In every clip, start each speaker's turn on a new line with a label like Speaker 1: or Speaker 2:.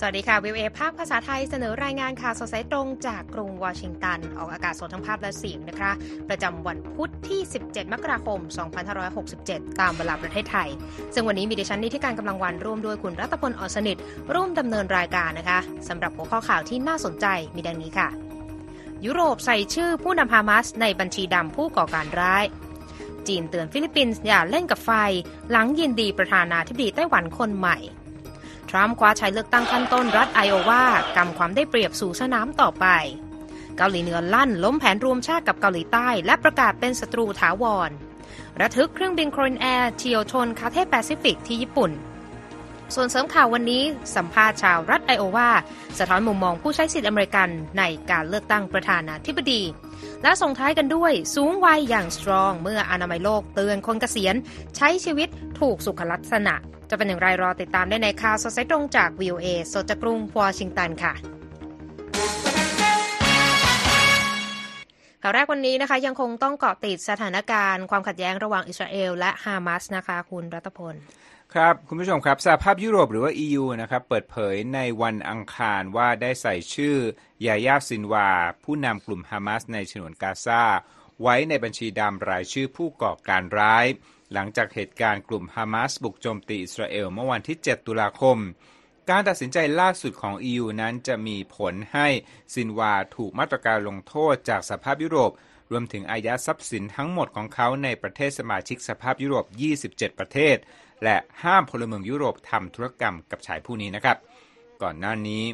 Speaker 1: สวัสดีค่ะวีโอเอภาคภาษาไทยเสนอรายงานข่าวสดสายตรงจากกรุงวอชิงตัน ออกอากาศสดทั้งภาพและเสียงนะคะ ประจำวันพุธที่ 17 มกราคม 2567 ตามเวลาประเทศไทย ซึ่งวันนี้มีดิฉันนีธิกาญจน์ กำลังวรรณร่วมด้วยคุณรัตพล อ่อนสนิท ร่วมดำเนินรายการนะคะสำหรับหัวข้อข่าวที่น่าสนใจมีดังนี้ค่ะ ยุโรปใส่ชื่อผู้นำฮามาสในบัญชีดำผู้ก่อการร้าย จีนเตือนฟิลิปปินส์อย่าเล่นกับไฟ หลังยินดีประธานาธิบดีไต้หวันคนใหม่ ทรัมป์คว้าชัยเลือกตั้งขั้นต้นรัฐไอโอวากำความได้เปรียบสู่สนามต่อไป เกาหลีเหนือลั่น ล้มแผนรวมชาติกับเกาหลีใต้ และประกาศเป็นศัตรูถาวร ระทึกเครื่องบินโคเรียนแอร์เฉี่ยวชนคาเธ่ย์แปซิฟิกที่ญี่ปุ่น ส่วนเสริมข่าววันนี้ สัมภาษณ์ชาวรัฐไอโอวาสะท้อนมุมมองผู้ใช้สิทธิอเมริกันในการเลือกตั้งประธานาธิบดี และส่งท้ายกันด้วยสูงวัยอย่าง strong เมื่ออนามัยโลกเตือนคนเกษียณใช้ชีวิตถูกสุขลักษณะ จะเป็นอย่างไรรอติดตามได้ในข่าวสดสายตรงจาก VOA สดจากกรุงวอชิงตันค่ะข่าวแรกวันนี้นะคะยังคงต้องเกาะติดสถานการณ์ความขัดแย้งระหว่างอิสราเอลและฮามาสนะคะคุณรัตพล
Speaker 2: ครับ คุณผู้ชมครับสหภาพยุโรปหรือว่า EU นะครับเปิดเผยในวันอังคารว่าได้ใส่ชื่อยายาซินวา ผู้นำกลุ่มฮามาสในฉนวนกาซาไว้ในบัญชีดำรายชื่อผู้ก่อการร้าย หลังจากเหตุการณ์กลุ่มฮามาสบุกโจมตีอิสราเอลเมื่อวันที่ 7 ตุลาคม การตัดสินใจล่าสุดของ EU นั้นจะมีผลให้ซินวาถูกมาตรการลงโทษจากสภาพยุโรป รวมถึงอายัดทรัพย์สินทั้งหมดของเขาในประเทศสมาชิกสภาพยุโรป 27 ประเทศ และห้ามพลเมืองยุโรปทำธุรกรรมกับชายผู้นี้นะครับ ก่อนหน้านี้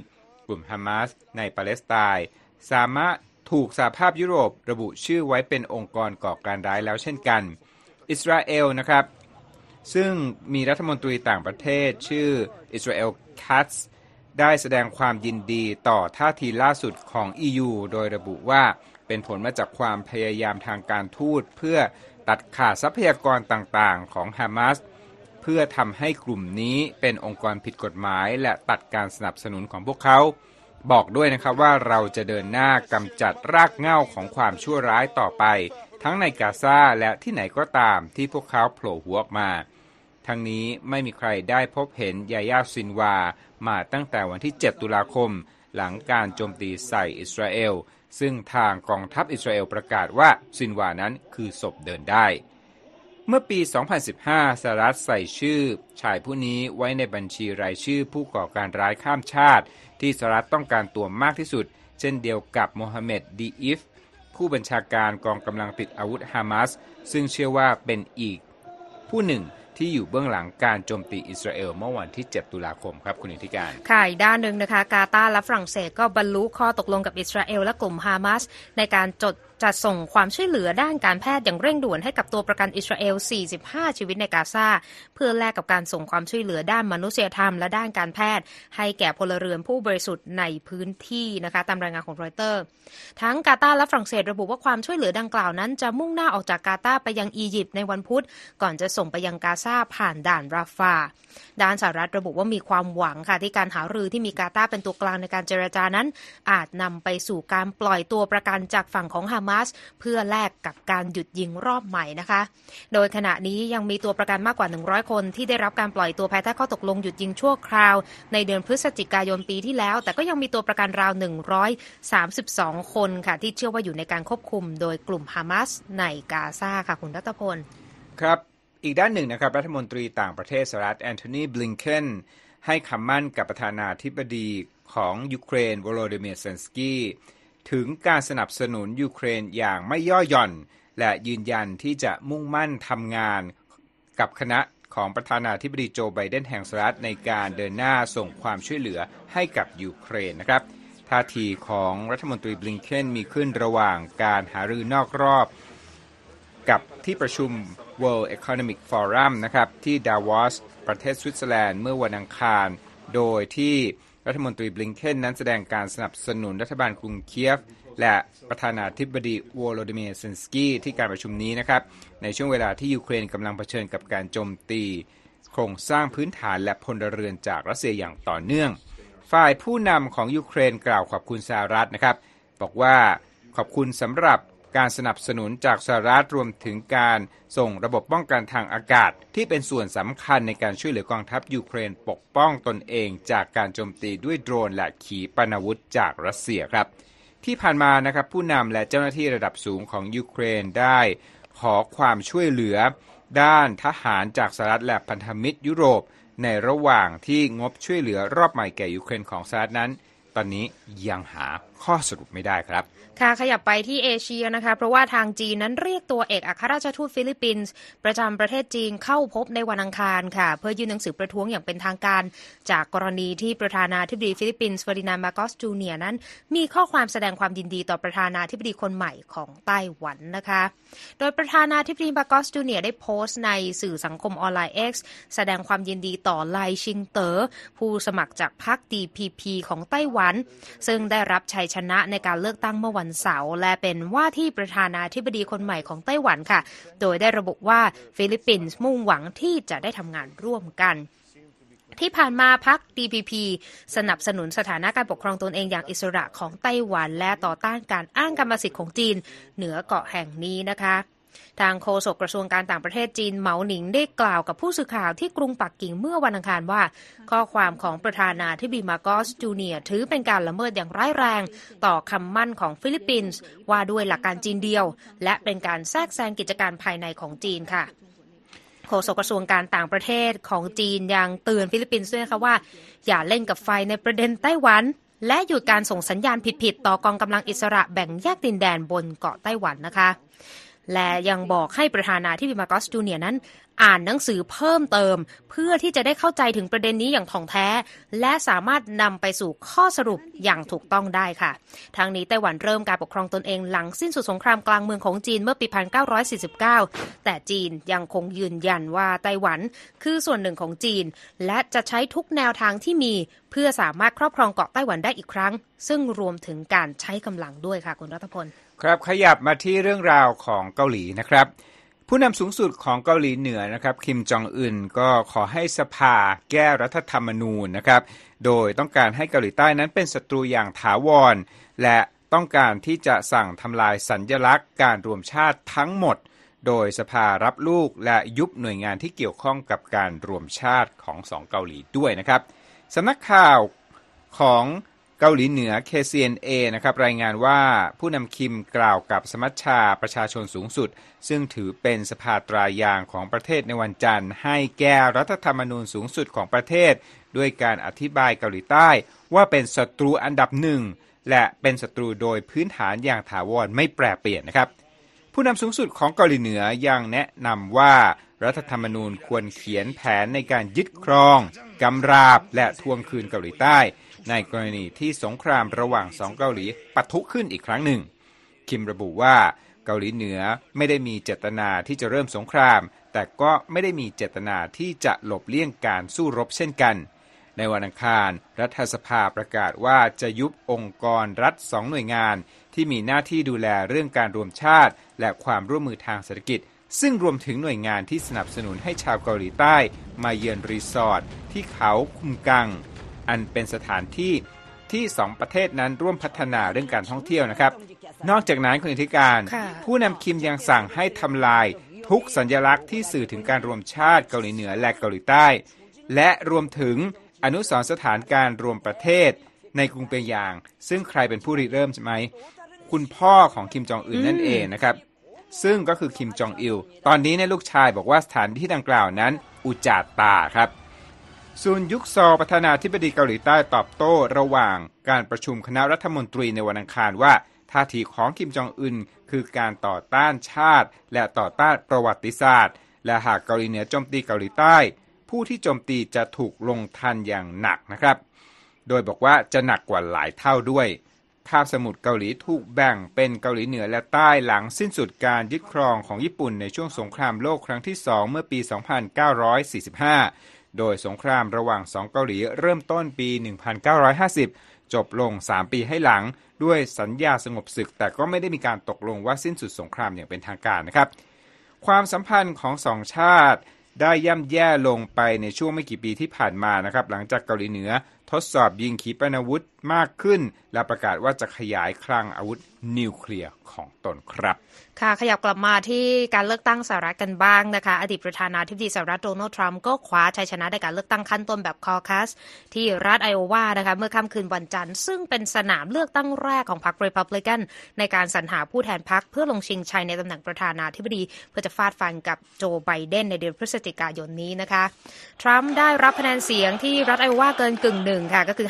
Speaker 2: กลุ่มฮามาสในปาเลสไตน์สามารถถูกสหภาพยุโรประบุชื่อไว้เป็นองค์กรก่อการร้ายแล้วเช่นกัน อิสราเอลนะครับ ซึ่งมีรัฐมนตรีต่างประเทศชื่ออิสราเอลคัตส์ได้แสดงความยินดีต่อท่าทีล่าสุดของ EU โดยระบุว่าเป็นผลมาจากความพยายามทางการทูตเพื่อตัดขาดทรัพยากรต่างๆ ของฮามาสเพื่อทำให้กลุ่มนี้เป็นองค์กรผิดกฎหมาย และตัดการสนับสนุนของพวกเขา บอกด้วยนะครับว่าเราจะเดินหน้ากำจัดรากเหง้าของความชั่วร้ายต่อไป ทั้งในกาซาและที่ไหนก็ตามที่พวกเขาโผล่หัวออกมา ทั้งนี้ไม่มีใครได้พบเห็นยายาซินวา มาตั้งแต่วันที่ 7 ตุลาคม หลังการโจมตีใส่อิสราเอล ซึ่งทางกองทัพอิสราเอลประกาศว่าซินวานั้นคือศพเดินได้ เมื่อปี 2015สหรัฐใส่ชื่อ ชายผู้นี้ไว้ในบัญชีรายชื่อผู้ก่อการร้ายข้ามชาติ ที่สหรัฐต้องการตัวมากที่สุด เช่นเดียวกับโมฮัมเหม็ดดีอิฟ ผู้บัญชาการกองกำลังติดอาวุธฮามาสซึ่งเชื่อว่าเป็นอีก ผู้หนึ่งที่อยู่เบื้องหลังการโจมตีอิสราเอลเมื่อวันที่ 7 ตุลาคมครับคุณอิทธิการ
Speaker 1: ค่ะอีกด้านหนึ่งนะคะ กาตาร์และฝรั่งเศสก็บรรลุข้อตกลงกับอิสราเอลและกลุ่มฮามาสในการจด จัดส่งความช่วยเหลือด้านการแพทย์อย่างเร่งด่วนให้กับตัวประกันอิสราเอล 45 ชีวิตในกาซาเพื่อแลกกับการส่งความช่วยเหลือด้านมนุษยธรรมและด้านการแพทย์ ให้แก่พลเรือนผู้บริสุทธิ์ในพื้นที่นะคะตามรายงานของรอยเตอร์ ทั้งกาตาร์และฝรั่งเศสระบุว่าความช่วยเหลือดังกล่าวนั้น จะมุ่งหน้าออกจากกาตาร์ไปยังอียิปต์ในวันพุธ ก่อนจะส่งไปยังกาซาผ่านด่านราฟาด้านสหรัฐระบุว่ามีความหวังค่ะที่การหารือที่มีกาตาร์เป็นตัวกลางในการเจรจานั้น อาจนำไปสู่การปล่อยตัวประกันจากฝั่งของฮามาส เพื่อแลกกับการหยุดยิงรอบใหม่นะคะ โดยขณะนี้ยังมีตัวประกันมากกว่า 100 คนที่ได้รับการปล่อยตัวภายใต้ข้อตกลงหยุดยิงชั่วคราว ในเดือนพฤศจิกายนปีที่แล้ว แต่ก็ยังมีตัวประกันราว 132 คนค่ะ ที่เชื่อว่าอยู่ในการควบคุม โดยกลุ่มฮามาสในกาซาค่ะคุณรัตพล
Speaker 2: ครับอีกด้านหนึ่งนะครับรัฐมนตรีต่างประเทศสหรัฐแอนโทนีบลิงเคนให้คำมั่นกับประธานาธิบดีของยูเครนวโลดิเมียร์เซเลนสกี้ ถึงการสนับสนุนยูเครนอย่างไม่ย่อหย่อน และยืนยันที่จะมุ่งมั่นทำงานกับคณะของประธานาธิบดีโจไบเดนแห่งสหรัฐในการเดินหน้าส่งความช่วยเหลือให้กับยูเครนนะครับท่าทีของรัฐมนตรีบลิงเคนมีขึ้นระหว่างการหารือนอกรอบ กับที่ประชุม World Economic Forum นะครับที่ดาวอสประเทศสวิตเซอร์แลนด์เมื่อวันอังคาร โดยที่ รัฐมนตรีบลิงเคนนั้นแสดงการสนับสนุนรัฐบาลกรุงเคียฟ และประธานาธิบดีวโลดิเมียร์เซเลนสกี้ที่การประชุมนี้นะครับ ในช่วงเวลาที่ยูเครนกำลังเผชิญกับการโจมตี โครงสร้างพื้นฐานและพลเรือนจากรัสเซียอย่างต่อเนื่อง ฝ่ายผู้นำของยูเครนกล่าวขอบคุณสหรัฐนะครับ บอกว่าขอบคุณสำหรับ การสนับสนุนจากสหรัฐรวมถึงการส่งระบบป้องกันทางอากาศ ที่เป็นส่วนสำคัญในการช่วยเหลือกองทัพยูเครนปกป้องตนเอง จากการโจมตีด้วยโดรนและขีปนาวุธจากรัสเซียครับ ที่ผ่านมานะครับผู้นำและเจ้าหน้าที่ระดับสูงของยูเครนได้ขอความช่วยเหลือ ด้านทหารจากสหรัฐและพันธมิตรยุโรป ในระหว่างที่งบช่วยเหลือรอบใหม่แก่ยูเครนของสหรัฐนั้น ตอนนี้ยังหาข้อสรุปไม่ได้ครับ
Speaker 1: ค่ะขยับไปที่เอเชียนะคะ เพราะว่าทางจีนนั้นเรียกตัวเอกอัครราชทูตฟิลิปปินส์ประจำประเทศจีนเข้าพบในวันอังคารค่ะ เพื่อยื่นหนังสือประท้วงอย่างเป็นทางการ จากกรณีที่ประธานาธิบดีฟิลิปปินส์เฟอร์ดินานด์มาร์กอสจูเนียร์นั้น มีข้อความแสดงความยินดีต่อประธานาธิบดีคนใหม่ของไต้หวันนะคะ โดยประธานาธิบดีมาร์กอสจูเนียร์ได้โพสต์ในสื่อสังคมออนไลน์ X แสดงความยินดีต่อไล่ชิงเต๋อผู้สมัครจากพรรค DPP ของไต้หวัน ซึ่งได้รับชัยชนะในการเลือกตั้งเมื่อวันเสาร์และเป็นว่าที่ประธานาธิบดีคนใหม่ของไต้หวันค่ะ โดยได้ระบุว่าฟิลิปปินส์มุ่งหวังที่จะได้ทำงานร่วมกันที่ผ่านมาพัก DPP สนับสนุนสถานะการปกครองตนเองอย่างอิสระของไต้หวัน และต่อต้านการอ้างกรรมสิทธิ์ของจีน เหนือเกาะแห่งนี้นะคะ ทางโฆษกกระทรวงการต่างประเทศจีนเหมาหนิงได้กล่าวกับผู้สื่อข่าวที่กรุงปักกิ่งเมื่อวันอังคารว่า ข้อความของประธานาธิบดีมาร์กอสจูเนียร์ถือเป็นการละเมิดอย่างร้ายแรง ต่อคำมั่นของฟิลิปปินส์ว่าด้วยหลักการจีนเดียว และเป็นการแทรกแซงกิจการภายในของจีนค่ะโฆษกกระทรวงการต่างประเทศของจีนยังเตือนฟิลิปปินส์ด้วยนะคะว่า อย่าเล่นกับไฟในประเด็นไต้หวัน และหยุดการส่งสัญญาณผิดๆต่อกองกำลังอิสระแบ่งแยกดินแดนบนเกาะไต้หวันนะคะ และยังบอกให้ประธานาธิบดีมาร์กอสจูเนียร์นั้น อ่านหนังสือเพิ่มเติม เพื่อที่จะได้เข้าใจถึงประเด็นนี้อย่างถ่องแท้ และสามารถนำไปสู่ข้อสรุปอย่างถูกต้องได้ค่ะ ทางนี้ไต้หวันเริ่มการปกครองตนเองหลังสิ้นสุดสงครามกลางเมืองของจีนเมื่อปี 1949 แต่จีนยังคงยืนยันว่าไต้หวันคือส่วนหนึ่งของจีน และจะใช้ทุกแนวทางที่มี เพื่อสามารถครอบครองเกาะไต้หวันได้อีกครั้ง ซึ่งรวมถึงการใช้กำลังด้วยค่ะคุณรัฐพล
Speaker 2: ครับขยับมาที่เรื่องราวของเกาหลีนะครับ ผู้นำสูงสุดของเกาหลีเหนือนะครับคิมจองอึนก็ขอให้สภาแก้รัฐธรรมนูญนะครับ โดยต้องการให้เกาหลีใต้นั้นเป็นศัตรูอย่างถาวร และต้องการที่จะสั่งทำลายสัญญลักษณ์การรวมชาติทั้งหมด โดยสภารับลูกและยุบหน่วยงานที่เกี่ยวข้องกับการรวมชาติของสองเกาหลีด้วยนะครับสำนักข่าวของ เกาหลีเหนือ KCNA นะครับรายงานว่าผู้นำคิมกล่าวกับสมัชชาประชาชนสูงสุด ซึ่งถือเป็นสภาตรายางของประเทศในวันจันทร์ ให้แก้รัฐธรรมนูญสูงสุดของประเทศ ด้วยการอธิบายเกาหลีใต้ ว่าเป็นศัตรูอันดับหนึ่ง และเป็นศัตรูโดยพื้นฐานอย่างถาวรไม่แปรเปลี่ยนนะครับ ผู้นำสูงสุดของเกาหลีเหนือยังแนะนำว่ารัฐธรรมนูญควรเขียนแผนในการยึดครองกำราบและทวงคืนเกาหลีใต้ ในกรณีที่สงครามระหว่างสองเกาหลีปะทุขึ้นอีกครั้งหนึ่ง คิมระบุว่าเกาหลีเหนือไม่ได้มีเจตนาที่จะเริ่มสงคราม แต่ก็ไม่ได้มีเจตนาที่จะหลบเลี่ยงการสู้รบเช่นกัน ในวันอังคาร รัฐสภาประกาศว่าจะยุบองค์กรรัฐสองหน่วยงาน ที่มีหน้าที่ดูแลเรื่องการรวมชาติ และความร่วมมือทางเศรษฐกิจ ซึ่งรวมถึงหน่วยงานที่สนับสนุนให้ชาวเกาหลีใต้ มาเยือนรีสอร์ทที่เขาคุมกัง อันเป็นสถานที่ที่สองประเทศนั้นร่วมพัฒนาเรื่องการท่องเที่ยวนะครับ นอกจากนั้นคุณอธิการ
Speaker 1: ค่ะ
Speaker 2: ผู้นำคิมยังสั่งให้ทำลายทุกสัญลักษณ์ที่สื่อถึงการรวมชาติเกาหลีเหนือและเกาหลีใต้ และรวมถึงอนุสรณ์สถานการรวมประเทศในกรุงเปียงยาง ซึ่งใครเป็นผู้ริเริ่มใช่ไหม คุณพ่อของคิมจองอึนนั่นเองนะครับ ซึ่งก็คือคิมจองอิล ตอนนี้เนี่ยลูกชายบอกว่าสถานที่ดังกล่าวนั้น อุจจาตาครับ ซุนยุกซอประธานาธิบดีเกาหลีใต้ตอบโต้ระหว่างการประชุมคณะรัฐมนตรีในวันอังคารว่าท่าทีของคิมจองอึนคือการต่อต้านชาติ และต่อต้านประวัติศาสตร์ และหากเกาหลีเหนือโจมตีเกาหลีใต้ ผู้ที่โจมตีจะถูกลงทันอย่างหนักนะครับ โดยบอกว่าจะหนักกว่าหลายเท่าด้วยคาบสมุทรเกาหลีถูกแบ่งเป็นเกาหลีเหนือและใต้หลังสิ้นสุดการยึดครองของญี่ปุ่นในช่วงสงครามโลกครั้งที่ 2 เมื่อปี 2945 โดยสงครามระหว่างสองเกาหลีเริ่มต้นปี 1950 จบลง 3 ปีให้หลัง ด้วยสัญญาสงบศึก แต่ก็ไม่ได้มีการตกลงว่าสิ้นสุดสงครามอย่างเป็นทางการนะครับ ความสัมพันธ์ของสองชาติได้ย่ำแย่ลงไปในช่วงไม่กี่ปีที่ผ่านมานะครับ หลังจากเกาหลีเหนือทดสอบยิงขีปนาวุธ มากขึ้น และประกาศว่าจะขยายคลังอาวุธนิวเคลียร์ของตนครับ
Speaker 1: ค่ะขยับกลับมาที่การเลือกตั้งสหรัฐกันบ้างนะคะ อดีตประธานาธิบดีสหรัฐโดนัลด์ทรัมป์ก็คว้าชัยชนะในการเลือกตั้งขั้นต้นแบบคอคัส ที่รัฐไอโอวานะคะเมื่อค่ำคืนวันจันทร์ ซึ่งเป็นสนามเลือกตั้งแรกของพรรครีพับลิกันในการสรรหาผู้แทนพรรคเพื่อลงชิงชัยในตำแหน่งประธานาธิบดี เพื่อจะฟาดฟันกับโจไบเดนในเดือนพฤศจิกายนนี้นะคะทรัมป์ได้รับคะแนนเสียงที่รัฐไอโอวาเกินกึ่งหนึ่งค่ะก็คือ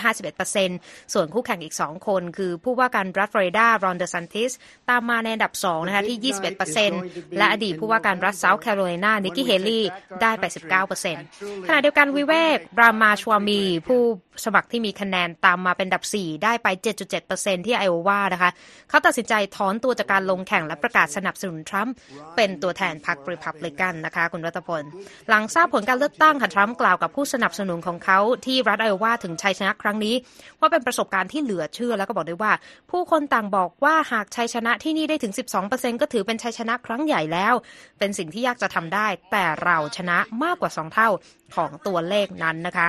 Speaker 1: 51%ส่วนคู่แข่งอีก 2 คนคือผู้ว่าการรัฐฟลอริดารอนเดอซันติสตามมาในอันดับ 2 นะคะที่ 21%และอดีตผู้ว่าการรัฐเซาท์แคโรไลนานิกกี้เฮลี่ได้ไป 19%ขณะเดียวกันวิเวกรามาชวามี ผู้สมัครที่มีคะแนนตามมาเป็นอันดับ 4 ได้ไป 7.7%ที่ไอโอวานะคะ เขาตัดสินใจถอนตัวจากการลงแข่งและประกาศสนับสนุนทรัมป์เป็นตัวแทนพรรครีพับลิกันนะคะคุณรัตพล หลังทราบผลการเลือกตั้งค่ะทรัมป์กล่าวกับผู้สนับสนุนของเขาที่รัฐไอโอวาถึงชัยชนะครั้งนี้ ว่าเป็นประสบการณ์ที่เหลือเชื่อแล้วก็บอกด้วยว่า ผู้คนต่างบอกว่าหากชัยชนะที่นี่ได้ถึง 12%ก็ถือเป็นชัยชนะครั้งใหญ่แล้ว เป็นสิ่งที่ยากจะทำได้ แต่เราชนะมากกว่า 2 เท่าของตัวเลขนั้นนะคะ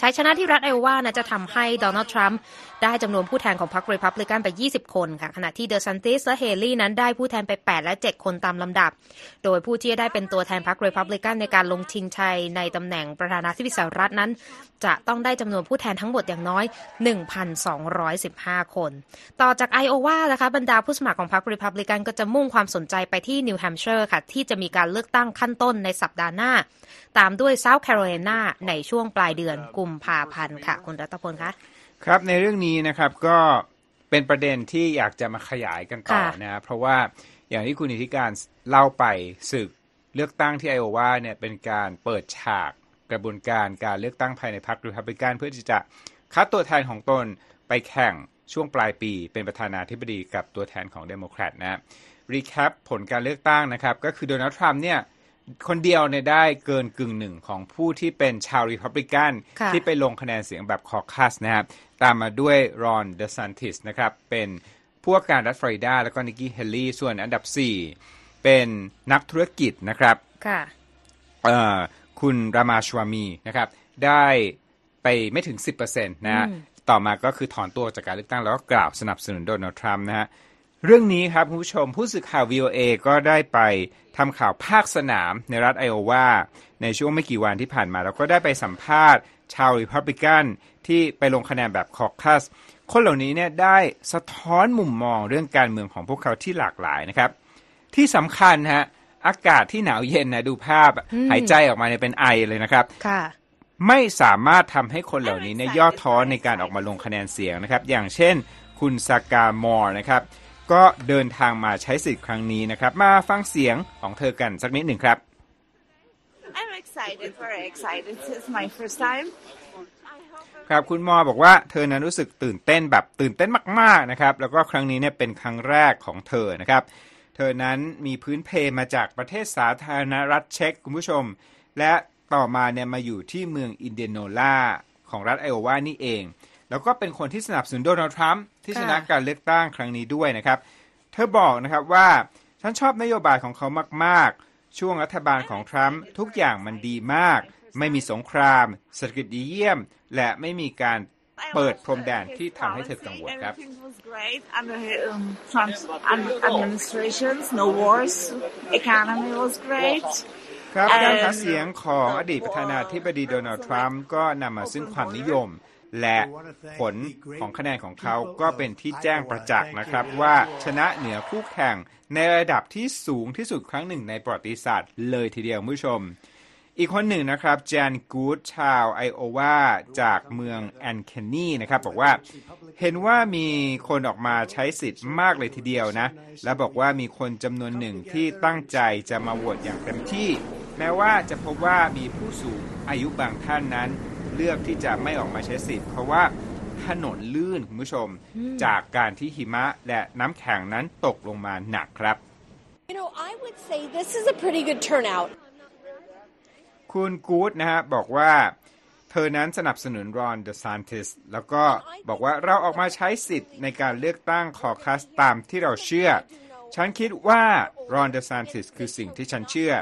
Speaker 1: ชัยชนะที่รัฐไอโอวานะจะทำให้โดนัลด์ทรัมป์ได้จำนวนผู้แทนของพรรครีพับลิกันไป 20 คนค่ะ ขณะที่เดอซันติสและเฮลี่นั้นได้ผู้แทนไป 8 และ 7 คนตามลำดับ โดยผู้ที่ได้เป็นตัวแทนพรรครีพับลิกันในการลงชิงชัยในตำแหน่งประธานาธิบดีสหรัฐนั้น จะต้องได้จำนวนผู้แทนทั้งหมดอย่างน้อย 1,215 คน ต่อจากไอโอวานะคะบรรดาผู้สมัครของพรรครีพับลิกันก็จะมุ่งความสนใจไปที่นิวแฮมป์เชอร์ค่ะที่จะมีการเลือกตั้งขั้นต้นในสัปดาห์หน้า ตามด้วยเซาท์แคโรไลนาในช่วงปลายเดือนกุมภาพันธ์ค่ะ คุณรัตพลคะ
Speaker 2: ครับในเรื่องนี้นะครับก็เป็นประเด็นที่อยากจะมาขยายกันต่อ
Speaker 1: ค่ะ
Speaker 2: นะเพราะว่าอย่างที่คุณนิธิกาญจน์เล่าไปศึกเลือกตั้งที่ไอโอวาเนี่ยเป็นการเปิดฉากกระบวนการการเลือกตั้งภายในพรรครีพับลิกันเพื่อที่จะคัดตัวแทนของตนไปแข่งช่วงปลายปีเป็นประธานาธิบดีกับตัวแทนของเดโมแครตนะ recap ผลการเลือกตั้งนะครับ ก็คือโดนัลด์ทรัมป์เนี่ย คนเดียวเนี่ยได้เกินกึ่งหนึ่งของผู้ที่เป็นชาวรีพับลิกัน
Speaker 1: ค่ะ
Speaker 2: ที่ไปลงคะแนนเสียงแบบคอคัสนะครับ ตามมาด้วยรอนเดซันติสนะครับ เป็นผู้ว่าการรัฐฟลอริดา แล้วก็นิกกี้เฮลลี่ ส่วนอันดับ 4 เป็นนักธุรกิจนะครับ
Speaker 1: ค่ะ
Speaker 2: เอ่อคุณรามาชวามีนะครับ ได้ไปไม่ถึง 10%นะฮะ
Speaker 1: อืม
Speaker 2: ต่อมาก็คือถอนตัวจากการเลือกตั้งแล้วก็กล่าวสนับสนุนโดนัลด์ทรัมป์นะฮะ เรื่องนี้ครับคุณผู้ชมผู้สื่อข่าว VOA ก็ได้ไปทำข่าวภาคสนามในรัฐไอโอวาในช่วงไม่กี่วันที่ผ่านมาแล้วก็ได้ไปสัมภาษณ์ ชาวริพับลิกันที่ไปลงคะแนนแบบคอคัส คนเหล่านี้เนี่ยได้สะท้อนมุมมองเรื่องการเมืองของพวกเขาที่หลากหลายนะครับ ที่สำคัญฮะอากาศที่หนาวเย็นนะดูภาพ
Speaker 1: อืม
Speaker 2: หายใจออกมาเนี่ยเป็นไอเลยนะครับ
Speaker 1: ค่ะ
Speaker 2: ไม่สามารถทำให้คนเหล่านี้เนี่ยย่อท้อในการออกมาลงคะแนนเสียงนะครับ อย่างเช่น คุณซากามอร์นะครับ ก็เดินทางมาใช้สิทธิ์ครั้งนี้นะครับ มาฟังเสียงของเธอกันสักนิดหนึ่งครับ
Speaker 3: I'm excited, very excited. It's my first time.
Speaker 2: ครับคุณมอบอกว่าเธอนั้นรู้สึกตื่นเต้นแบบตื่นเต้นมากๆนะครับ แล้วก็ครั้งนี้เนี่ยเป็นครั้งแรกของเธอนะครับ เธอนั้นมีพื้นเพมาจากประเทศสาธารณรัฐเช็กคุณผู้ชม และต่อมาเนี่ยมาอยู่ที่เมืองอินเดียโนลาของรัฐไอโอวานี่เอง แล้วก็เป็นคนที่สนับสนุนโดนัลด์ทรัมป์ ที่ชนะ
Speaker 1: ค่ะ
Speaker 2: การเลือกตั้งครั้งนี้ด้วยนะครับ เธอบอกนะครับว่า ฉันชอบนโยบายของเขามากๆ ช่วงรัฐบาลของทรัมป์ทุกอย่างมันดีมาก ไม่มีสงครามเศรษฐกิจดีเยี่ยม และไม่มีการ
Speaker 3: I
Speaker 2: เปิด
Speaker 3: love
Speaker 2: พรมแดน
Speaker 3: his
Speaker 2: ที่ทำให้เธอกังวล
Speaker 3: policy.
Speaker 2: ครับ
Speaker 3: Everything was great under his, um, Trump's ad- administrations. No wars. Economy was great.
Speaker 2: ครับ
Speaker 3: เอ่อ
Speaker 2: การหาเสียงของอดีตประธานาธิบดีโดนัลด์ทรัมป์ก็นำมาซึ่งความนิยม และผลของคะแนนของเขาก็เป็นที่แจ้งประจักษ์นะครับว่าชนะเหนือคู่แข่งในระดับที่สูงที่สุดครั้งหนึ่งในประวัติศาสตร์เลยทีเดียวคุณผู้ชม อีกคนหนึ่งนะครับแจนกูดชาวไอโอวาจากเมืองแอนเคนนีนะครับบอกว่าเห็นว่ามีคนออกมาใช้สิทธิ์มากเลยทีเดียวนะ และบอกว่ามีคนจำนวนหนึ่งที่ตั้งใจจะมาโหวตอย่างเต็มที่ แม้ว่าจะพบว่ามีผู้สูงอายุบางท่านนั้น เลือกที่จะไม่ออกมาใช้สิทธิ์ เพราะว่าถนนลื่นคุณผู้ชม จากการที่หิมะและน้ำแข็งนั้นตกลงมาหนักครับ
Speaker 4: You know, I would say this is a pretty good turnout.
Speaker 2: คุณกู๊ดนะฮะบอกว่าเธอนั้นสนับสนุนรอนเดอะซานติสแล้วก็บอกว่าเราออกมาใช้สิทธิ์ในการเลือกตั้งคอคัสตามที่เราเชื่อ ฉันคิดว่ารอนเดอะซานติสคือสิ่งที่ฉันเชื่อ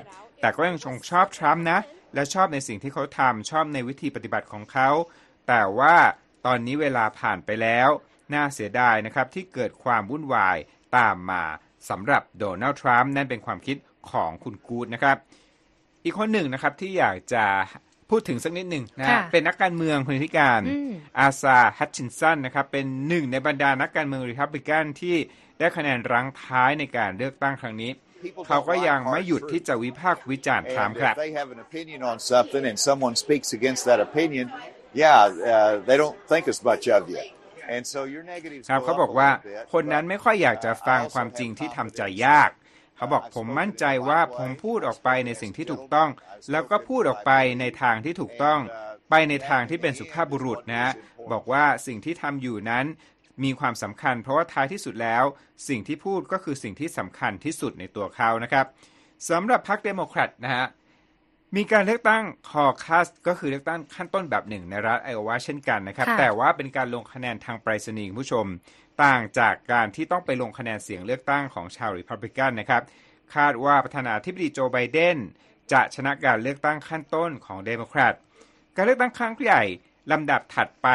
Speaker 2: แต่ก็ยังชื่นชอบทรัมป์นะ และชอบในสิ่งที่เขาทำชอบในวิธีปฏิบัติของเขา แต่ว่าตอนนี้เวลาผ่านไปแล้ว น่าเสียดายนะครับที่เกิดความวุ่นวายตามมาสำหรับโดนัลด์ทรัมป์นั่นเป็นความคิดของคุณกูดนะครับ อีกคนหนึ่งนะครับที่อยากจะพูดถึงสักนิดหนึ่งนะ
Speaker 1: ค่ะ
Speaker 2: เป็นนักการเมืองคนพิการ
Speaker 1: อืม
Speaker 2: อาซาฮัตชินสันนะครับเป็นหนึ่งในบรรดานักการเมืองริพับลิกันที่ได้คะแนนรั้งท้ายในการเลือกตั้งครั้งนี้ เขาก็ยังไม่หยุดที่จะวิพากษ์วิจารณ์ทรัม
Speaker 5: And
Speaker 2: ป์ครับ
Speaker 5: if they have an opinion on something and someone speaks against that opinion, yeah, uh, they don't think as much of you. And so your negatives
Speaker 2: ครับ
Speaker 5: go
Speaker 2: เขา
Speaker 5: up
Speaker 2: บอก
Speaker 5: a
Speaker 2: ว่า
Speaker 5: little bit,
Speaker 2: คนนั้น
Speaker 5: but,
Speaker 2: ไม่ค่อยอยากจะฟัง
Speaker 5: uh, I also
Speaker 2: ความจริง
Speaker 5: have
Speaker 2: ที่ทำใจ
Speaker 5: confidence
Speaker 2: ยาก เขาบอกผมมั่นใจว่าผมพูดออกไปในสิ่งที่ถูกต้อง แล้วก็พูดออกไปในทางที่ถูกต้อง ไปในทางที่เป็นสุภาพบุรุษนะ บอกว่าสิ่งที่ทำอยู่นั้น มีความสำคัญ เพราะว่าท้ายที่สุดแล้ว สิ่งที่พูดก็คือสิ่งที่สำคัญที่สุดในตัวเขานะครับสำหรับพรรคเดโมแครตนะฮะมีการเลือกตั้งคอคัสก็คือเลือกตั้งขั้นต้นแบบหนึ่งในรัฐไอโอวาเช่นกันนะครับ
Speaker 1: ค่ะ
Speaker 2: แต่ว่าเป็นการลงคะแนนทางไปรษณีย์คุณผู้ชม ต่างจากการที่ต้องไปลงคะแนนเสียงเลือกตั้งของชาวริพับลิกันนะครับ คาดว่าประธานาธิบดีโจไบเดนจะชนะการเลือกตั้งขั้นต้นของเดโมแครตการเลือกตั้งครั้งใหญ่ลำดับถัดไป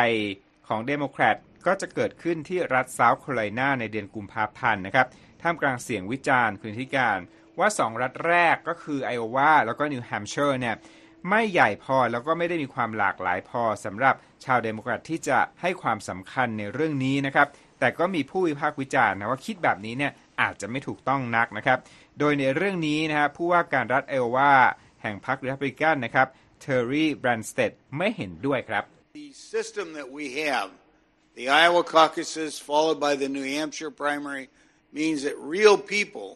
Speaker 2: ของเดโมแครต ก็จะเกิดขึ้นที่รัฐเซาท์แคโรไลนาในเดือนกุมภาพันธ์นะครับท่ามกลางเสียงวิจารณ์คุณนิธิกาญจน์ว่าสองรัฐแรกก็คือไอโอวาแล้วก็นิวแฮมป์เชอร์เนี่ยไม่ใหญ่พอแล้วก็ไม่ได้มีความหลากหลายพอสำหรับชาวเดโมแครตที่จะให้ความสำคัญในเรื่องนี้นะครับ แต่ก็มีผู้วิพากษ์วิจารณ์นะว่าคิดแบบนี้เนี่ยอาจจะไม่ถูกต้องนักนะครับ โดยในเรื่องนี้นะฮะผู้ว่าการรัฐไอโอวาแห่งพรรครีพับลิกันนะครับเทอร์รี่แบรนสเตดไม่เห็นด้วยครับ
Speaker 6: The system that we have, the Iowa caucuses followed by the New Hampshire primary, means that real people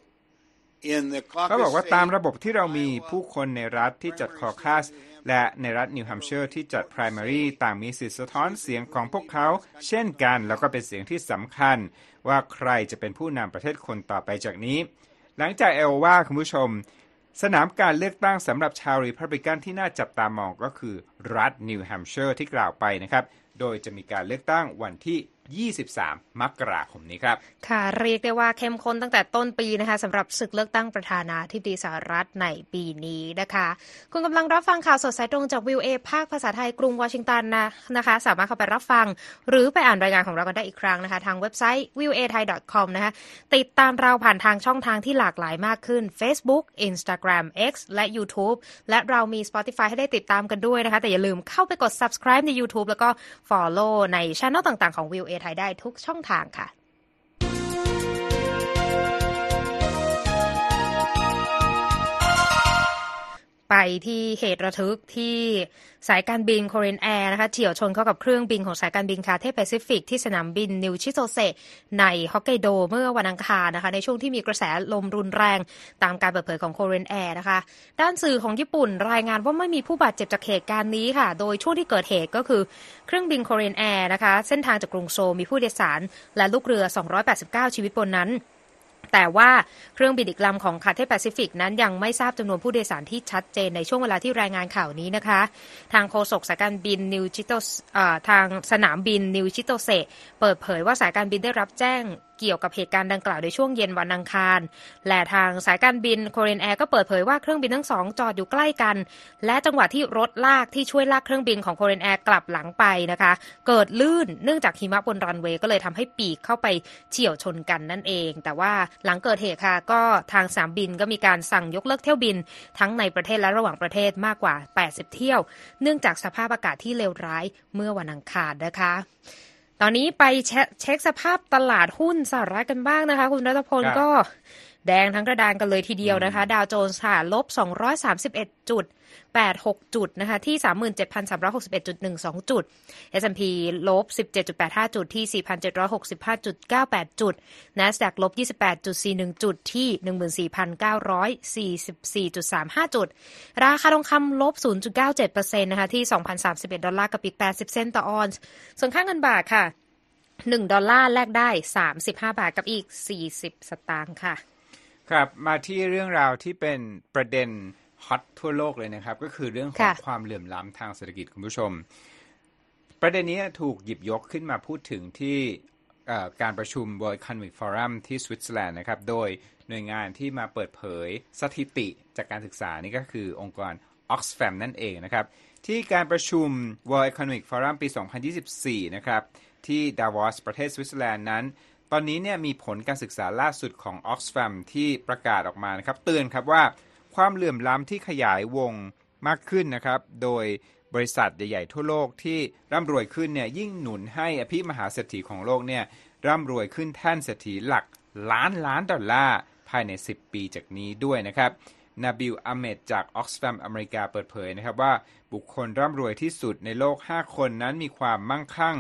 Speaker 6: in the
Speaker 2: เขา
Speaker 6: caucus
Speaker 2: บอกว่า
Speaker 6: state,
Speaker 2: ตามระบบที่เรามีผู้
Speaker 6: Iowa,
Speaker 2: คนในรัฐที่จัดคอคัสและในรัฐนิวแฮมป์เชอร์ที่จัด primary ต่างมีสิทธิสะท้อนเสียงของพวกเขา เช่นกัน แล้วก็เป็นเสียงที่สำคัญ ว่าใครจะเป็นผู้นำประเทศคนต่อไปจากนี้ หลังจากเอลวาคุณผู้ชม สนามการเลือกตั้งสำหรับชาวรีพับลิกันที่น่าจับตามองก็คือรัฐนิวแฮมป์เชอร์ที่กล่าวไปนะครับ โดยจะมีการเลือกตั้งวันที่ 23 มกราคมนี้ครับ
Speaker 1: ค่ะ เรียกได้ว่าเข้มข้นตั้งแต่ต้นปีนะคะสำหรับศึกเลือกตั้งประธานาธิบดีสหรัฐในปีนี้นะคะ คุณกำลังรับฟังข่าวสดสายตรงจากวิวเอภาคภาษาไทยกรุงวอชิงตันนะนะคะ สามารถเข้าไปรับฟัง หรือไปอ่านรายงานของเรากันได้อีกครั้งนะคะ ทางเว็บไซต์ v i e w a thai com นะคะ ติดตามเราผ่านทางช่องทางที่หลากหลายมากขึ้น Facebook Instagram X และ YouTube และเรามี Spotify ให้ได้ติดตามกันด้วยนะคะ แต่อย่าลืมเข้าไปกด subscribe ใน YouTube แล้วก็ follow ในช่องต่างๆของ v i e ไทยได้ทุกช่องทางค่ะ ไปที่เหตุระทึกที่สายการบิน Korean Air นะคะเฉียวชนเข้ากับเครื่องบินของสายการบิน Cathay Pacific ที่สนามบินนิวชิโตเซในฮอกไกโดเมื่อวันอังคารนะคะในช่วงที่มีกระแสลมรุนแรงตามการเปิดเผยของ Korean Air นะคะด้านสื่อของญี่ปุ่นรายงานว่าไม่มีผู้บาดเจ็บจากเหตุการณ์นี้ค่ะ โดยช่วงที่เกิดเหตุก็คือเครื่องบิน Korean Air นะคะเส้นทางจากกรุงโซลมีผู้โดยสาร และลูกเรือ 289 ชีวิตบนนั้น แต่ว่าเครื่องบินอีกลำของ Cathay Pacific นั้นยังไม่ทราบจำนวนผู้โดยสารที่ชัดเจนในช่วงเวลาที่รายงานข่าวนี้นะคะ ทางโฆษกสายการบินนิวชิโตทางสนามบินนิวชิโตเซเปิดเผยว่าสายการบินได้รับแจ้ง เกี่ยวกับเหตุการณ์ดังกล่าวในช่วงเย็นวันอังคาร และทางสายการบิน Korean Air ก็เปิดเผยว่าเครื่องบินทั้งสองจอดอยู่ใกล้กัน และจังหวะที่รถลากที่ช่วยลากเครื่องบินของ Korean Air กลับหลังไปนะคะ เกิดลื่นเนื่องจากหิมะบนรันเวย์ก็เลยทำให้ปีกเข้าไปเฉี่ยวชนกันนั่นเอง แต่ว่าหลังเกิดเหตุค่ะก็ทางสนามบินก็มีการสั่งยกเลิกเที่ยวบิน ทั้งในประเทศและระหว่างประเทศมากกว่า 80 เที่ยว เนื่องจากสภาพอากาศที่เลวร้ายเมื่อวันอังคารนะคะ ตอนนี้ไปเช็คเช็คสภาพตลาดหุ้นสหรัฐกันบ้างนะคะ คุณรัตพล
Speaker 2: ครับ
Speaker 1: ก็แดงทั้งกระดานกันเลยทีเดียวนะคะ ดาวโจนส์ค่ะลบ 231 จุด 86 จุดนะคะที่ 37,361.12 จุด S&P ลบ 17.85 จุดที่ 4,765.98 จุด NASDAQ ลบ 28.41 จุดที่ 14,944.35 จุด ราคาทองคำลบ 0.97%นะคะที่ 2,031 ดอลลาร์กับอีก 80 เซนต์ต่อออนซ์ส่วนค่าเงินบาทค่ะ 1 ดอลลาร์แลกได้ 35 บาทกับอีก 40 สตางค์ค่ะ
Speaker 2: ครับ มาที่เรื่องราวที่เป็นประเด็น ฮอตทั่วโลกเลยนะครับ ก็คือเรื่องของ
Speaker 1: ค่ะ
Speaker 2: ความเหลื่อมล้ำทางเศรษฐกิจคุณผู้ชม ประเด็นนี้ถูกหยิบยกขึ้นมาพูดถึงที่เอ่อการประชุม World Economic Forum ที่สวิตเซอร์แลนด์นะครับ โดยหน่วยงานที่มาเปิดเผยสถิติจากการศึกษานี่ก็คือองค์กร Oxfam นั่นเองนะครับ ที่การประชุม World Economic Forum ปี 2024 นะครับ ที่ดาวอสประเทศสวิตเซอร์แลนด์นั้น ตอนนี้เนี่ยมีผลการศึกษาล่าสุดของ Oxfam ที่ประกาศออกมานะครับ เตือนครับว่า ความเหลื่อมล้ำที่ขยายวงมากขึ้นนะครับ โดยบริษัทใหญ่ๆทั่วโลกที่ร่ำรวยขึ้นเนี่ยยิ่งหนุนให้อภิมหาเศรษฐีของโลกเนี่ยร่ำรวยขึ้นแท่นเศรษฐีหลักล้านล้านดอลลาร์ภายใน 10 ปีจากนี้ด้วยนะครับนาบิลอเมดจาก Oxfam อเมริกาเปิดเผยนะครับว่าบุคคลร่ำรวยที่สุดในโลก 5 คนนั้นมีความมั่งคั่ง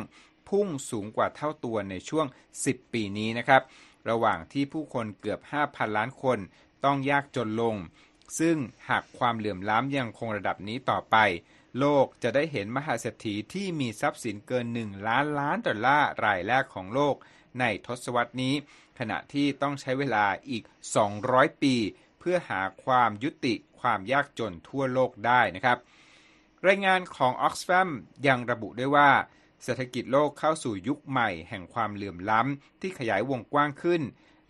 Speaker 2: พุ่งสูงกว่าเท่าตัวในช่วง 10 ปีนี้นะครับ ระหว่างที่ผู้คนเกือบ 5,000 ล้านคนต้องยากจนลง ซึ่งหากความเหลื่อมล้ำยังคงระดับนี้ต่อไป โลกจะได้เห็นมหาเศรษฐีที่มีทรัพย์สินเกิน 1 ล้านล้านดอลลาร์รายแรกของโลก ในทศวรรษนี้ ขณะที่ต้องใช้เวลาอีก 200 ปี เพื่อหาความยุติความยากจนทั่วโลกได้นะครับ รายงานของ Oxfam ยังระบุด้วยว่า เศรษฐกิจโลกเข้าสู่ยุคใหม่แห่งความเหลื่อมล้ำที่ขยายวงกว้างขึ้น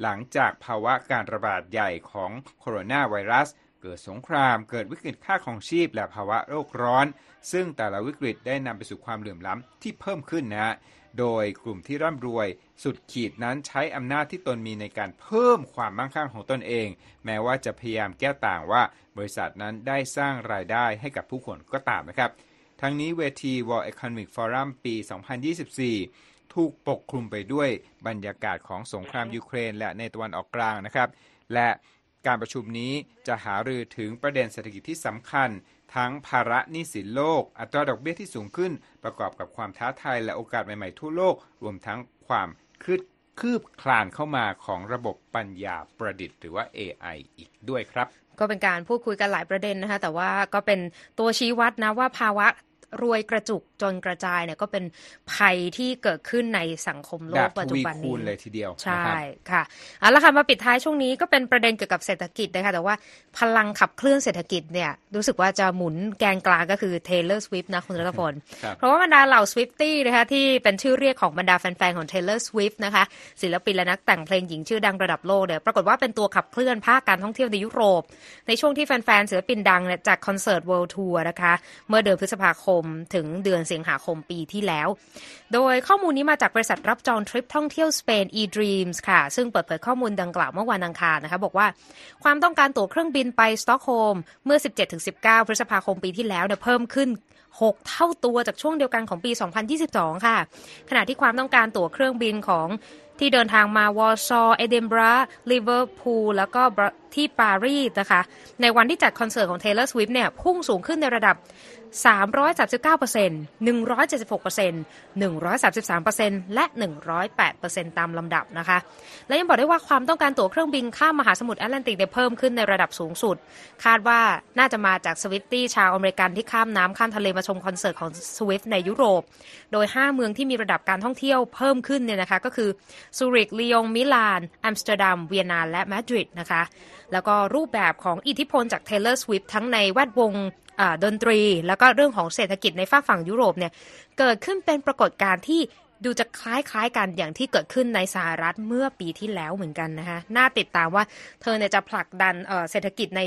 Speaker 2: หลังจากภาวะการระบาดใหญ่ของโคโรนาไวรัส เกิดสงคราม เกิดวิกฤตค่าของชีพ และภาวะโลกร้อน ซึ่งแต่ละวิกฤตได้นำไปสู่ความเหลื่อมล้ำที่เพิ่มขึ้นนะฮะโดยกลุ่มที่ร่ำรวยสุดขีดนั้นใช้อำนาจที่ตนมีในการเพิ่มความมั่งคั่งของตนเอง แม้ว่าจะพยายามแก้ต่างว่าบริษัทนั้นได้สร้างรายได้ให้กับผู้คนก็ตามนะครับ ทั้งนี้เวที World Economic Forum ปี 2024 ถูกปกคลุมไปด้วยบรรยากาศของสงครามยูเครนและในตะวันออกกลางนะครับ และ การประชุมนี้จะหารือถึงประเด็นเศรษฐกิจที่สำคัญ ทั้งภาระหนี้สินโลก อัตราดอกเบี้ยที่สูงขึ้น ประกอบกับความท้าทายและโอกาสใหม่ๆทั่วโลก รวมทั้งความคืดคืบคลานเข้ามาของระบบปัญญาประดิษฐ์หรือว่า AI อีกด้วยครับ
Speaker 1: ก็เป็นการพูดคุยกันหลายประเด็นนะคะ แต่ว่าก็เป็นตัวชี้วัดนะว่าภาวะ รวยกระจุกจนกระจายเนี่ยก็เป็นภัยที่เกิดขึ้นในสังคมโล
Speaker 2: แบ
Speaker 1: ก
Speaker 2: บ
Speaker 1: ปัจ
Speaker 2: ท
Speaker 1: จุ
Speaker 2: วี
Speaker 1: บัน
Speaker 2: คู
Speaker 1: นี้
Speaker 2: ณเลยทีเดียว
Speaker 1: ใช่
Speaker 2: นะครับ
Speaker 1: ค่ะเอาละค่ะมาปิดท้ายช่วงนี้ก็เป็นประเด็นเกี่ยวกับเศรษฐกิจนะคะแต่ว่าพลังขับเคลื่อนเศรษฐกิจเนี่ยรู้สึกว่าจะหมุนแกนกลางก็คือ Taylor Swift นะคุณรัตพล
Speaker 2: ครับ
Speaker 1: เพราะว่าบรรดาเหล่า Swiftie นะคะที่เป็นชื่อเรียกของบรรดาแฟนๆของ Taylor Swift นะคะศิลปินและนักแต่งเพลงหญิงชื่อดังระดับโลกเนี่ยปรากฏว่าเป็นตัวขับเคลื่อนภาคการท่องเที่ยวในยุโรป ในช่วงที่แฟนๆศิลปินดังเนี่ยจัดคอนเสิร์ต World Tour นะคะเมื่อเดือนพฤษภาคมถึงเดือนสิงหาคมปีที่แล้ว โดยข้อมูลนี้มาจากบริษัทรับจองทริปท่องเที่ยวสเปน eDreams ค่ะ ซึ่งเปิดเผยข้อมูลดังกล่าวเมื่อวันอังคารนะคะบอกว่าความต้องการตั๋วเครื่องบินไปสต็อกโฮล์มเมื่อ 17-19 พฤษภาคมปีที่แล้วเนี่ยเพิ่มขึ้น 6 เท่าตัวจากช่วงเดียวกันของปี 2022 ค่ะ ขณะที่ความต้องการตั๋วเครื่องบินของที่เดินทางมาวอร์ซอเอดินบะระลิเวอร์พูลแล้วก็ที่ปารีสนะคะ ในวันที่จัดคอนเสิร์ตของ Taylor Swift เนี่ย พุ่งสูงขึ้นในระดับ 339% 176% 133%และ 108%ตามลำดับนะคะ และยังบอกได้ว่าความต้องการตั๋วเครื่องบินข้ามมหาสมุทรแอตแลนติกได้เพิ่มขึ้นในระดับสูงสุด คาดว่าน่าจะมาจาก Swiftie ชาวอเมริกันที่ข้ามน้ำข้ามทะเลมาชมคอนเสิร์ตของ Swift ในยุโรป โดย 5 เมืองที่มีระดับการท่องเที่ยวเพิ่มขึ้นเนี่ยนะคะก็คือซูริกลียงมิลานอัมสเตอร์ดัมเวียนนาและมาดริดนะคะแล้วก็รูปแบบของอิทธิพลจาก Taylor Swift ทั้งในแวดวง ดนตรี แล้วก็เรื่องของเศรษฐกิจในฟากฝั่งยุโรปเนี่ยเกิดขึ้นเป็นปรากฏการณ์ที่ดูจะคล้ายๆกันอย่างที่เกิดขึ้นในสหรัฐเมื่อปีที่แล้วเหมือนกันนะคะน่าติดตามว่าเธอเนี่ยจะผลักดันเอ่อเศรษฐกิจใน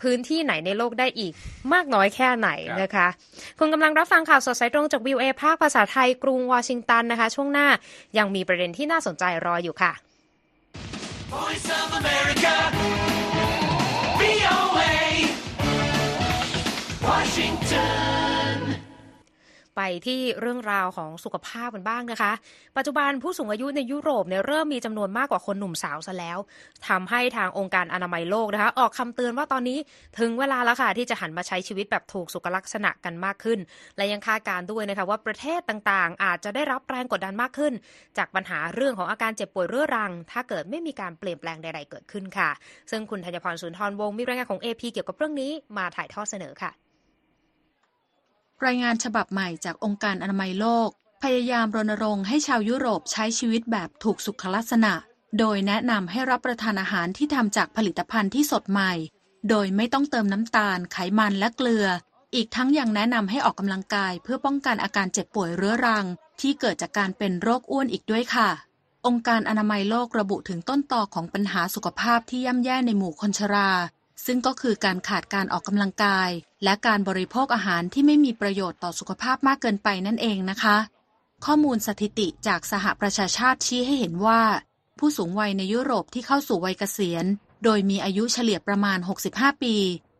Speaker 1: พื้นที่ไหนในโลกได้อีกมากน้อยแค่ไหนนะคะคุณกำลังรับฟังข่าวสดสายตรงจากวิวเอภาคภาษาไทยกรุงวอชิงตันนะคะ ช่วงหน้ายังมีประเด็นที่น่าสนใจรออยู่ค่ะ
Speaker 7: Voice of America, Washington.
Speaker 1: ไปที่เรื่องราวของสุขภาพกันบ้างนะคะ ปัจจุบันผู้สูงอายุในยุโรปเนี่ยเริ่มมีจำนวนมากกว่าคนหนุ่มสาวซะแล้วทำให้ทางองค์การอนามัยโลกนะคะ ออกคำเตือนว่าตอนนี้ถึงเวลาแล้วค่ะ ที่จะหันมาใช้ชีวิตแบบถูกสุขลักษณะกันมากขึ้น และยังคาดการ์ด้วยนะคะว่าประเทศต่างๆ อาจจะได้รับแรงกดดันมากขึ้น จากปัญหาเรื่องของอาการเจ็บป่วยเรื้อรัง ถ้าเกิดไม่มีการเปลี่ยนแปลงใด ๆ เกิดขึ้นค่ะ ซึ่งคุณธัญพรสุนทรวงศ์มีรายงานของ AP เกี่ยวกับเรื่องนี้มาถ่ายทอดเสนอค่ะ
Speaker 8: รายงานฉบับใหม่จากองค์การอนามัยโลก พยายามรณรงค์ให้ชาวยุโรปใช้ชีวิตแบบถูกสุขลักษณะ โดยแนะนำให้รับประทานอาหารที่ทำจากผลิตภัณฑ์ที่สดใหม่ โดยไม่ต้องเติมน้ำตาล ไขมันและเกลือ อีกทั้งยังแนะนำให้ออกกำลังกายเพื่อป้องกันอาการเจ็บป่วยเรื้อรัง ที่เกิดจากการเป็นโรคอ้วนอีกด้วยค่ะ องค์การอนามัยโลกระบุถึงต้นตอของปัญหาสุขภาพที่ย่ำแย่ในหมู่คนชรา ซึ่งก็คือการขาดการออกกำลังกาย และการบริโภคอาหารที่ไม่มีประโยชน์ต่อสุขภาพมากเกินไปนั่นเองนะคะ ข้อมูลสถิติจากสหประชาชาติชี้ให้เห็นว่า ผู้สูงวัยในยุโรปที่เข้าสู่วัยเกษียณ โดยมีอายุเฉลี่ยประมาณ 65 ปี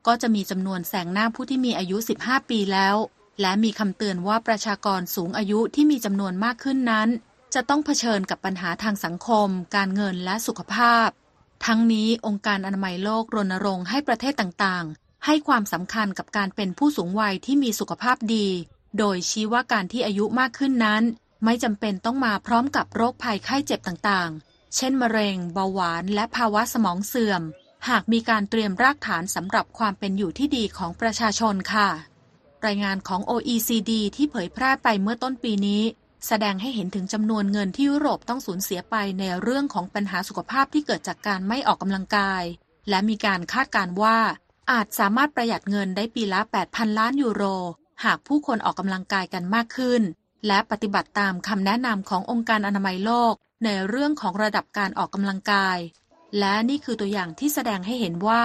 Speaker 8: ก็จะมีจำนวนแสงหน้าผู้ที่มีอายุ 15 ปีแล้ว และมีคำเตือนว่าประชากรสูงอายุที่มีจำนวนมากขึ้นนั้น จะต้องเผชิญกับปัญหาทางสังคม การเงินและสุขภาพ ทั้งนี้องค์การอนามัยโลกรณรงค์ให้ประเทศต่างๆ ให้ความสำคัญกับการเป็นผู้สูงวัยที่มีสุขภาพดี โดยชี้ว่าการที่อายุมากขึ้นนั้น ไม่จำเป็นต้องมาพร้อมกับโรคภัยไข้เจ็บต่างๆ เช่น มะเร็ง เบาหวาน และภาวะสมองเสื่อม หากมีการเตรียมรากฐานสำหรับความเป็นอยู่ที่ดีของประชาชนค่ะ รายงานของ OECD ที่เผยแพร่ไปเมื่อต้นปีนี้ แสดงให้เห็นถึงจำนวนเงินที่ยุโรปต้องสูญเสียไปในเรื่องของปัญหาสุขภาพที่เกิดจากการไม่ออกกำลังกาย และมีการคาดการว่า อาจสามารถประหยัดเงินได้ปีละ 8,000 ล้านยูโร หากผู้คนออกกำลังกายกันมากขึ้น และปฏิบัติตามคำแนะนำขององค์การอนามัยโลก ในเรื่องของระดับการออกกำลังกาย และนี่คือตัวอย่างที่แสดงให้เห็นว่า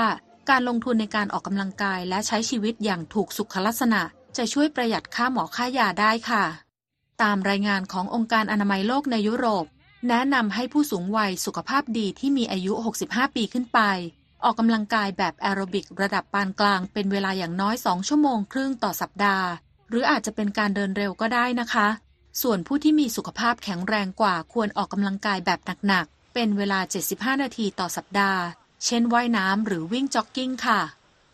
Speaker 8: การลงทุนในการออกกำลังกายและใช้ชีวิตอย่างถูกสุขลักษณะ จะช่วยประหยัดค่าหมอค่ายาได้ค่ะ ตามรายงานขององค์การอนามัยโลกในยุโรป แนะนำให้ผู้สูงวัยสุขภาพดีที่มีอายุ 65 ปีขึ้นไป ออกกำลังกายแบบแอโรบิกระดับปานกลางเป็นเวลาอย่างน้อย 2 ชั่วโมงครึ่งต่อสัปดาห์ หรืออาจจะเป็นการเดินเร็วก็ได้นะคะ ส่วนผู้ที่มีสุขภาพแข็งแรงกว่าควรออกกำลังกายแบบหนักๆ เป็นเวลา 75 นาทีต่อสัปดาห์ เช่นว่ายน้ำหรือวิ่งจ็อกกิ้งค่ะ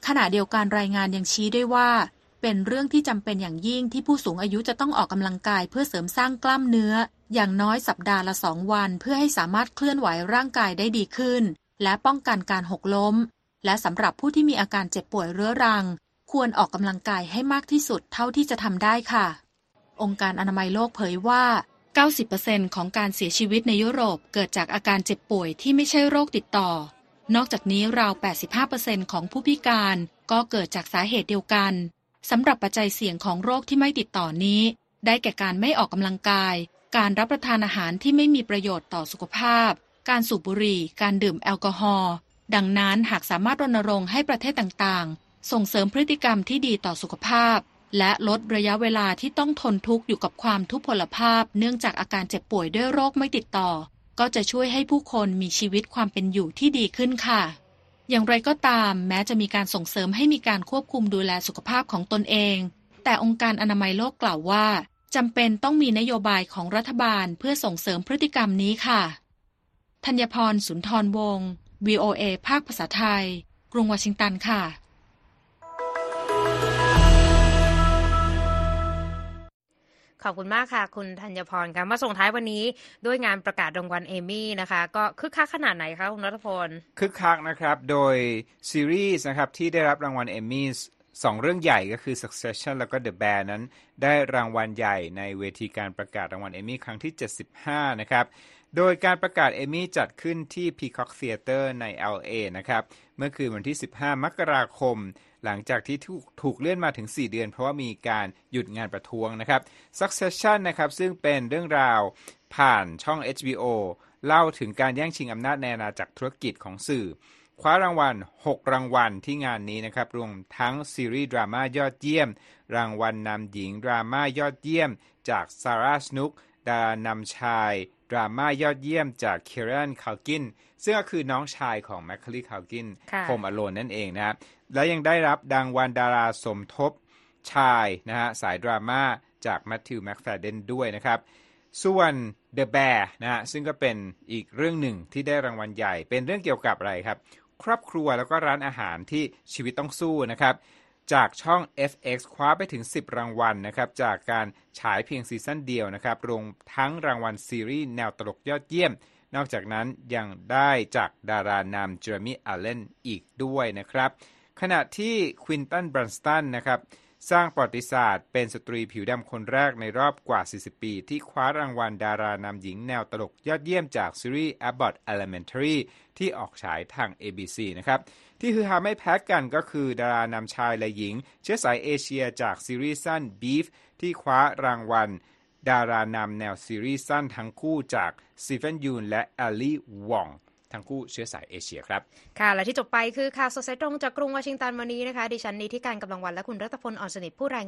Speaker 8: ขณะเดียวกันรายงานยังชี้ด้วยว่า เป็นเรื่องที่จำเป็นอย่างยิ่งที่ผู้สูงอายุจะต้องออกกำลังกายเพื่อเสริมสร้างกล้ามเนื้อ อย่างน้อยสัปดาห์ละสองวัน เพื่อให้สามารถเคลื่อนไหวร่างกายได้ดีขึ้น และป้องกันการหกล้ม และสำหรับผู้ที่มีอาการเจ็บป่วยเรื้อรัง ควรออกกำลังกายให้มากที่สุดเท่าที่จะทำได้ค่ะ องค์การอนามัยโลกเผยว่า 90%ของการเสียชีวิตในยุโรปเกิดจากอาการเจ็บป่วยที่ไม่ใช่โรคติดต่อ นอกจากนี้ราว 85%ของผู้พิการก็เกิดจากสาเหตุเดียวกัน สำหรับปัจจัยเสี่ยงของโรคที่ไม่ติดต่อนี้ ได้แก่การไม่ออกกำลังกาย การรับประทานอาหารที่ไม่มีประโยชน์ต่อสุขภาพ การสูบบุหรี่ การดื่มแอลกอฮอล์ดังนั้นหากสามารถรณรงค์ให้ประเทศต่างๆ ส่งเสริมพฤติกรรมที่ดีต่อสุขภาพ และลดระยะเวลาที่ต้องทนทุกข์อยู่กับความทุพพลภาพ เนื่องจากอาการเจ็บป่วยด้วยโรคไม่ติดต่อ ก็จะช่วยให้ผู้คนมีชีวิตความเป็นอยู่ที่ดีขึ้นค่ะ อย่างไรก็ตาม แม้จะมีการส่งเสริมให้มีการควบคุมดูแลสุขภาพของตนเอง แต่องค์การอนามัยโลกกล่าวว่าจำเป็นต้องมีนโยบายของรัฐบาลเพื่อส่งเสริมพฤติกรรมนี้ค่ะธัญพรสุนทรวงศ์ VOA ภาคภาษาไทย กรุงวอชิงตันค่ะ
Speaker 1: ขอบคุณมากค่ะ คุณธัญพรค่ะมาส่งท้ายวันนี้ด้วยงานประกาศรางวัลเอมี่นะคะ ก็คึกคักขนาดไหนคะคุณรัฐพล
Speaker 2: คึกคักนะครับ โดยซีรีส์นะครับที่ได้รับรางวัลเอมี่สองเรื่องใหญ่ก็คือ Succession แล้วก็ The Bear นั้น ได้รางวัลใหญ่ในเวทีการประกาศรางวัลเอมี่ครั้งที่ 75 นะครับ โดยการประกาศเอมี่จัดขึ้นที่ Peacock Theater ใน LA นะครับ เมื่อคืนวันที่ 15 มกราคม หลังจากที่ถูกเลื่อนมาถึง 4 เดือน เพราะว่ามีการหยุดงานประท้วงนะครับ Succession นะครับซึ่งเป็นเรื่องราวผ่านช่อง HBO เล่าถึงการแย่งชิงอำนาจในอาณาจักรธุรกิจของสื่อ คว้ารางวัล 6 รางวัลที่งานนี้นะครับรวมทั้งซีรีส์ดราม่ายอดเยี่ยม รางวัลนำหญิงดราม่ายอดเยี่ยม จากซาร่าสนุกดารานำชายดราม่ายอดเยี่ยมจากเคเรนคาลกิน ซึ่งก็คือน้องชายของแมคคลีคาลกิน
Speaker 1: ค่ะ
Speaker 2: โฮมอโลนนั่นเองนะครับ และยังได้รับรางวัลดาราสมทบชายนะฮะสายดราม่าจากแมทธิวแม็กฟาเดนด้วยนะครับ ส่วน The Bear นะฮะซึ่งก็เป็นอีกเรื่องหนึ่งที่ได้รางวัลใหญ่ เป็นเรื่องเกี่ยวกับอะไรครับ ครอบครัวแล้วก็ร้านอาหารที่ชีวิตต้องสู้นะครับจากช่อง FX คว้าไปถึง 10 รางวัลนะครับ จากการฉายเพียงซีซั่นเดียวนะครับ รวมทั้งรางวัลซีรีส์แนวตลกยอดเยี่ยม นอกจากนั้นยังได้จากดารานำ Jeremy Allen อีกด้วยนะครับ ขณะที่ Quinta Brunson นะครับสร้างประวัติศาสตร์เป็นสตรีผิวดำคนแรกในรอบกว่า 40 ปี ที่คว้ารางวัลดารานำหญิงแนวตลกยอดเยี่ยมจากซีรีส์ Abbott Elementary ที่ออกฉายทาง ABC นะครับ ที่ฮือฮาไม่แพ้กันก็คือดารานำชายและหญิง เชื้อสายเอเชียจากซีรีส์สั้น Beef ที่คว้ารางวัลดารานำแนวซีรีส์สั้นทั้งคู่จากซีเฟนยูนและแอลลี่วอง ทั้งคู่เชื้อสายเอเชียครับ
Speaker 1: ค่ะ และที่จบไปคือข่าวสดสายตรงจากกรุงวอชิงตันวันนี้นะคะ ดิฉันนีที่การกำลังวันและคุณรัตพลอ่อนสนิทผู้รายงาน